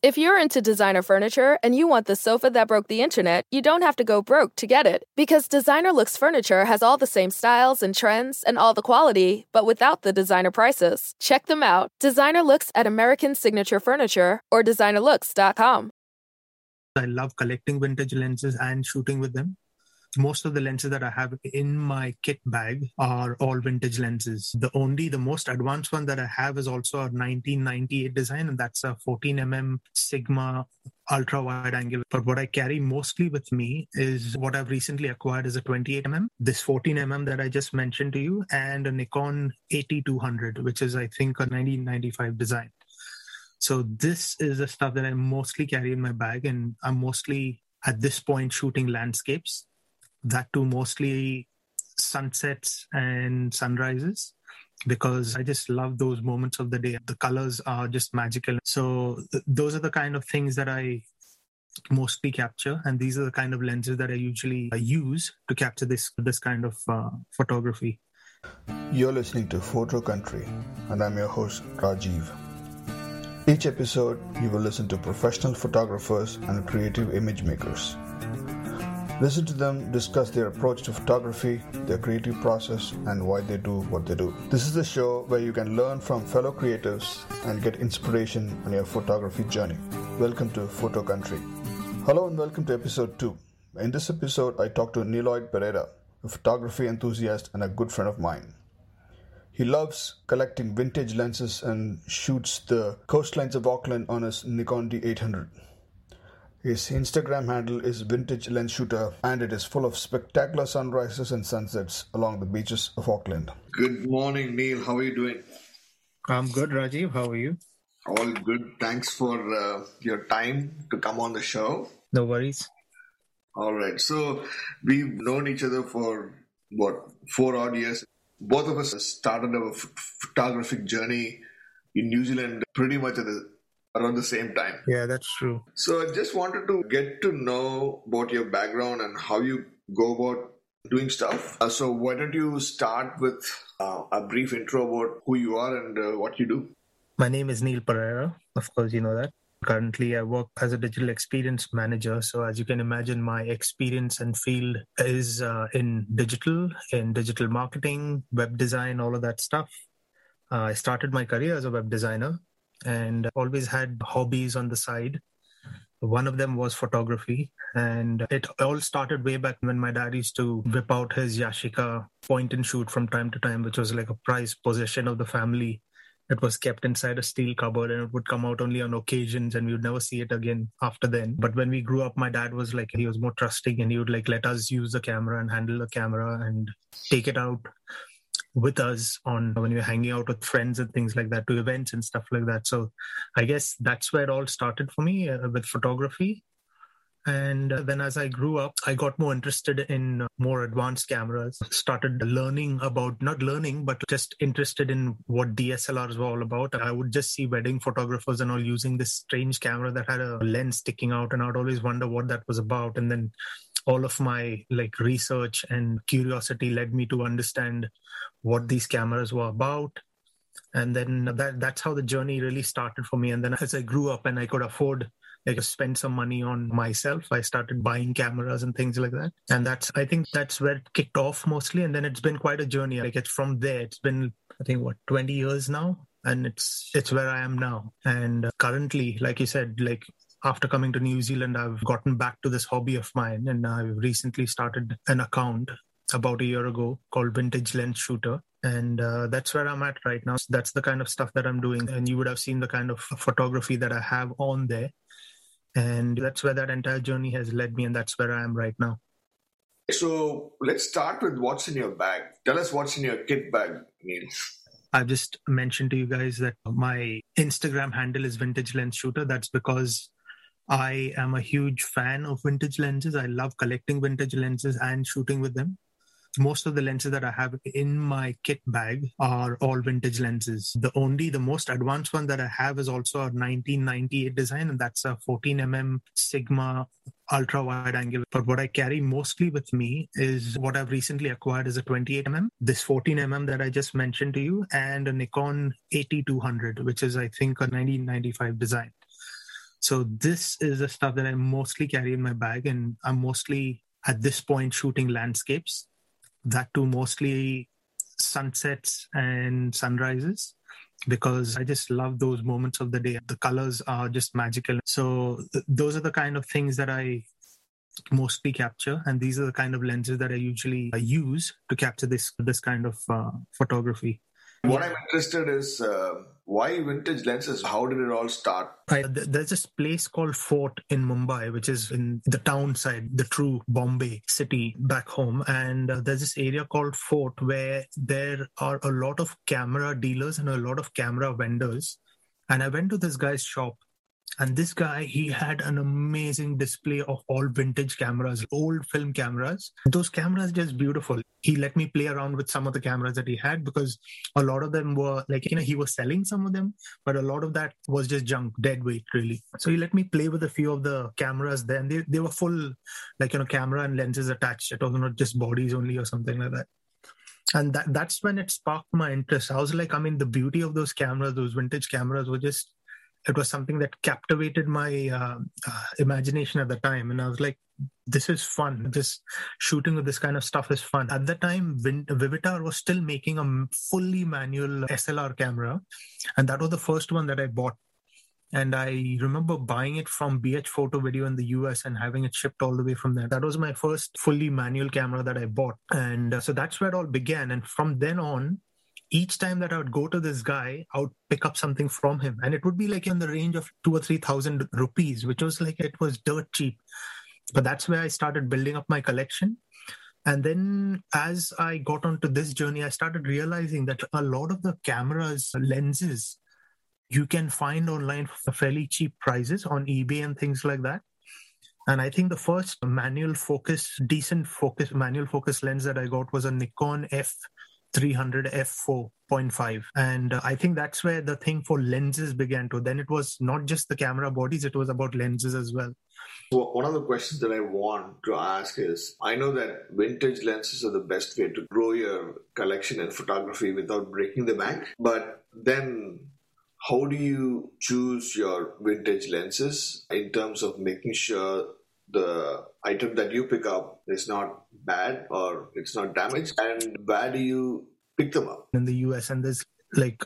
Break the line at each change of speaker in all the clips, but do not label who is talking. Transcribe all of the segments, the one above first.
If you're into designer furniture and you want the sofa that broke the internet, you don't have to go broke to get it. Because Designer Looks Furniture has all the same styles and trends and all the quality, but without the designer prices. Check them out. Designer Looks at American Signature Furniture or designerlooks.com.
I love collecting vintage lenses and shooting with them most of the lenses that I have in my kit bag are all vintage lenses. The only, the most advanced one that I have is also a 1998 design, and that's a 14mm Sigma ultra wide angle. But what I carry mostly with me is what I've recently acquired is a 28mm, this 14mm that I just mentioned to you, and a Nikon 8200, which is, I think, a 1995 design. So this is the stuff that I mostly carry in my bag, and I'm mostly at this point shooting landscapes that too mostly sunsets and sunrises because I just love those moments of the day. The colors are just magical. So th- those are the kind of things that I mostly capture, and these are the kind of lenses that I usually uh, use to capture this this kind of uh, photography.
You're listening to Photo Country, and I'm your host Rajiv. Each episode, you will listen to professional photographers and creative image makers Listen to them discuss their approach to photography, their creative process, and why they do what they do. This is a show where you can learn from fellow creatives and get inspiration on your photography journey. Welcome to Photo Country. Hello and welcome to episode 2. In this episode, I talk to Niloy Pereira, a photography enthusiast and a good friend of mine. He loves collecting vintage lenses and shoots the coastlines of Auckland on his Nikon D800. His Instagram handle is Vintage Lens Shooter, and it is full of spectacular sunrises and sunsets along the beaches of Auckland.
Good morning, Neil. How are you doing?
I'm good, Rajiv. How are you?
All good. Thanks for uh, your time to come on the show.
No worries.
All right. So we've known each other for what four odd years. Both of us started our photographic journey in New Zealand pretty much at the around the same time.
Yeah, that's true.
So I just wanted to get to know about your background and how you go about doing stuff. Uh, so why don't you start with uh, a brief intro about who you are and uh, what you do?
My name is Neil Pereira. Of course, you know that. Currently, I work as a digital experience manager. So, as you can imagine, my experience and field is uh, in digital, in digital marketing, web design, all of that stuff. Uh, I started my career as a web designer and always had hobbies on the side. One of them was photography, and it all started way back when my dad used to whip out his Yashica point and shoot from time to time, which was like a prized possession of the family. It was kept inside a steel cupboard and it would come out only on occasions and we would never see it again after then. But when we grew up, my dad was like, he was more trusting and he would like let us use the camera and handle the camera and take it out with us on when are hanging out with friends and things like that to events and stuff like that. So i guess that's where it all started for me uh, with photography. And uh, then as i grew up i got more interested in more advanced cameras. Started learning about not learning but just interested in what dslrs were all about. I would just see wedding photographers and all using this strange camera that had a lens sticking out and i'd always wonder what that was about. And then all of my like research and curiosity led me to understand what these cameras were about. And then that that's how the journey really started for me. And then as i grew up and i could afford like spend some money on myself i started buying cameras and things like that. And that's i think that's where it kicked off mostly. And then it's been quite a journey. Like it's from there it's been i think what 20 years now? And it's it's where i am now. And currently like you said like after coming to New Zealand, I've gotten back to this hobby of mine and I've recently started an account about a year ago called Vintage Lens Shooter. And uh, that's where I'm at right now. So that's the kind of stuff that I'm doing. And you would have seen the kind of photography that I have on there. And that's where that entire journey has led me. And that's where I am right now.
So let's start with what's in your bag. Tell us what's in your kit bag, Neil.
I've just mentioned to you guys that my Instagram handle is Vintage Lens Shooter. That's because I am a huge fan of vintage lenses. I love collecting vintage lenses and shooting with them. Most of the lenses that I have in my kit bag are all vintage lenses. The only, the most advanced one that I have is also a 1998 design, and that's a 14mm Sigma ultra wide angle. But what I carry mostly with me is what I've recently acquired is a 28mm, this 14mm that I just mentioned to you, and a Nikon 8200, which is, I think, a 1995 design. So this is the stuff that I mostly carry in my bag, and I'm mostly at this point shooting landscapes. That too, mostly sunsets and sunrises because I just love those moments of the day. The colors are just magical. So th- those are the kind of things that I mostly capture, and these are the kind of lenses that I usually uh, use to capture this this kind of uh, photography.
What I'm interested is uh, why vintage lenses? How did it all start?
Right. There's this place called Fort in Mumbai, which is in the town side, the true Bombay city back home. And uh, there's this area called Fort where there are a lot of camera dealers and a lot of camera vendors. And I went to this guy's shop and this guy, he had an amazing display of all vintage cameras, old film cameras. Those cameras just beautiful. He let me play around with some of the cameras that he had because a lot of them were like, you know, he was selling some of them, but a lot of that was just junk, dead weight, really. So he let me play with a few of the cameras then. They, they were full, like, you know, camera and lenses attached. It was not just bodies only or something like that and that that's when it sparked my interest. I was like, I mean, the beauty of those cameras, those vintage cameras, were just it was something that captivated my uh, uh, imagination at the time and i was like this is fun this shooting with this kind of stuff is fun at the time Vin- vivitar was still making a fully manual slr camera and that was the first one that i bought and I remember buying it from B&H Photo Video in the US and having it shipped all the way from there. That was my first fully manual camera that I bought. And uh, so that's where it all began. And from then on, each time that I would go to this guy, I would pick up something from him. And it would be like in the range of two or 3,000 rupees, which was like it was dirt cheap. But that's where I started building up my collection. And then as I got onto this journey, I started realizing that a lot of the cameras, lenses, you can find online for fairly cheap prices on eBay and things like that. And I think the first manual focus, decent focus, manual focus lens that I got was a Nikon F 300 f4.5 and uh, i think that's where the thing for lenses began to then it was not just the camera bodies it was about lenses as well
well, one of the questions that I want to ask is I know that vintage lenses are the best way to grow your collection in photography without breaking the bank. But then, how do you choose your vintage lenses in terms of making sure the item that you pick up is not bad or it's not damaged. And where do you pick them up?
In the us and there's like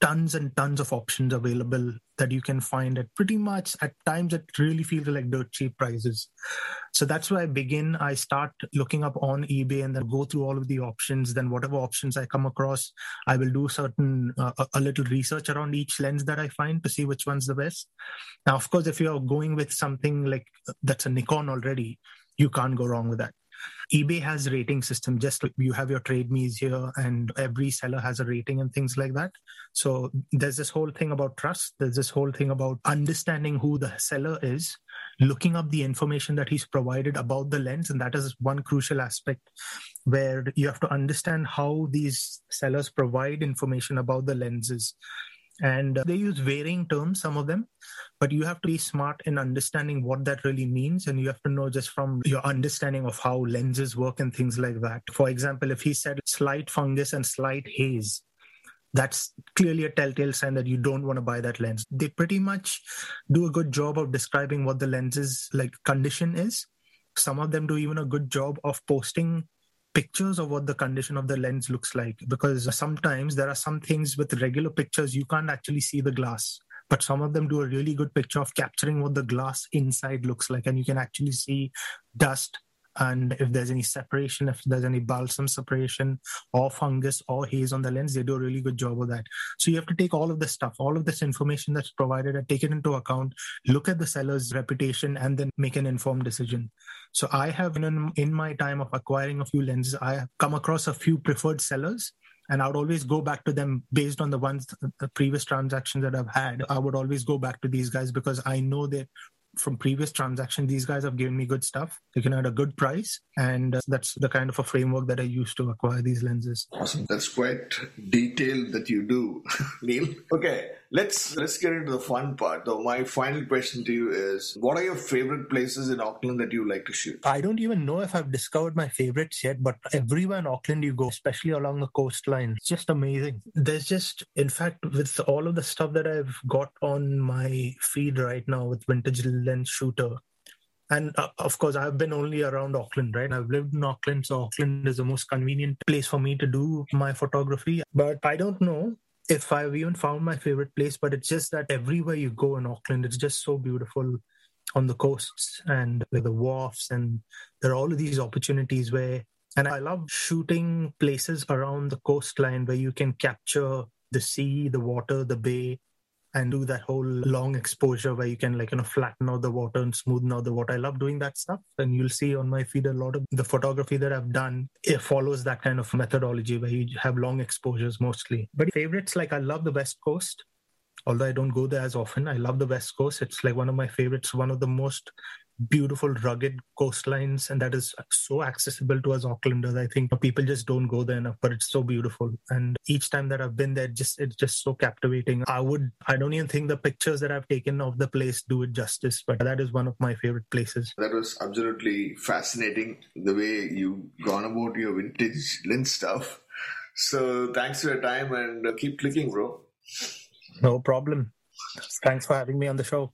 tons and tons of options available that you can find at pretty much at times it really feels like dirt cheap prices. So that's where i begin. I start looking up on ebay and then go through all of the options. Then whatever options i come across i will do certain uh, a little research around each lens that i find to see which one's the best. Now of course if you're going with something like that's a nikon already you can't go wrong with that eBay has rating system. Just like you have your trade me's here, and every seller has a rating and things like that. So there's this whole thing about trust. There's this whole thing about understanding who the seller is, looking up the information that he's provided about the lens, and that is one crucial aspect where you have to understand how these sellers provide information about the lenses and uh, they use varying terms some of them but you have to be smart in understanding what that really means. And you have to know just from your understanding of how lenses work and things like that. For example if he said slight fungus and slight haze that's clearly a telltale sign that you don't want to buy that lens. They pretty much do a good job of describing what the lens's like condition is. Some of them do even a good job of posting pictures of what the condition of the lens looks like because sometimes there are some things with regular pictures you can't actually see the glass but some of them do a really good picture of capturing what the glass inside looks like and you can actually see dust and if there's any separation if there's any balsam separation or fungus or haze on the lens they do a really good job of that so you have to take all of this stuff all of this information that's provided and take it into account look at the seller's reputation and then make an informed decision so i have in, in my time of acquiring a few lenses i have come across a few preferred sellers and I would always go back to them based on the ones the previous transactions that I've had. I would always go back to these guys because I know that from previous transaction these guys have given me good stuff. They can at a good price and uh, that's the kind of a framework that i use to acquire these lenses.
Awesome. That's quite detailed that you do neil. Okay let's let's get into the fun part. Though my final question to you is, what are your favorite places in Auckland that you like to shoot?
I don't even know if I've discovered my favorites yet, but everywhere in Auckland you go, especially along the coastline, it's just amazing. There's just, in fact, with all of the stuff that I've got on my feed right now with vintage lens shooter. And uh, of course, I've been only around Auckland, right? I've lived in Auckland, so Auckland is the most convenient place for me to do my photography. But I don't know if I've even found my favorite place, but it's just that everywhere you go in Auckland, it's just so beautiful on the coasts and with the wharfs. And there are all of these opportunities where, and I love shooting places around the coastline where you can capture the sea, the water, the bay, and do that whole long exposure where you can like you know flatten out the water and smoothen out the water. I love doing that stuff, and you'll see on my feed a lot of the photography that I've done. It follows that kind of methodology where you have long exposures mostly. But favorites like I love the West Coast. Although I don't go there as often, I love the West Coast. It's like one of my favorites, one of the most beautiful rugged coastlines and that is so accessible to us aucklanders. I think people just don't go there enough but it's so beautiful. And each time that i've been there just it's just so captivating. I would i don't even think the pictures that i've taken of the place do it justice but that is one of my favorite places.
That was absolutely fascinating the way you've gone about your vintage lens stuff. So thanks for your time and keep clicking bro.
No problem. Thanks for having me on the show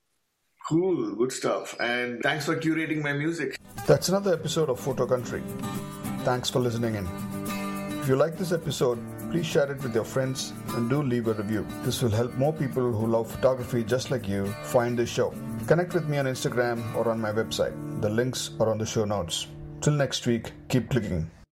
Cool, good stuff. And thanks for curating my music.
That's another episode of Photo Country. Thanks for listening in. If you like this episode, please share it with your friends and do leave a review. This will help more people who love photography just like you find this show. Connect with me on Instagram or on my website. The links are on the show notes. Till next week, keep clicking.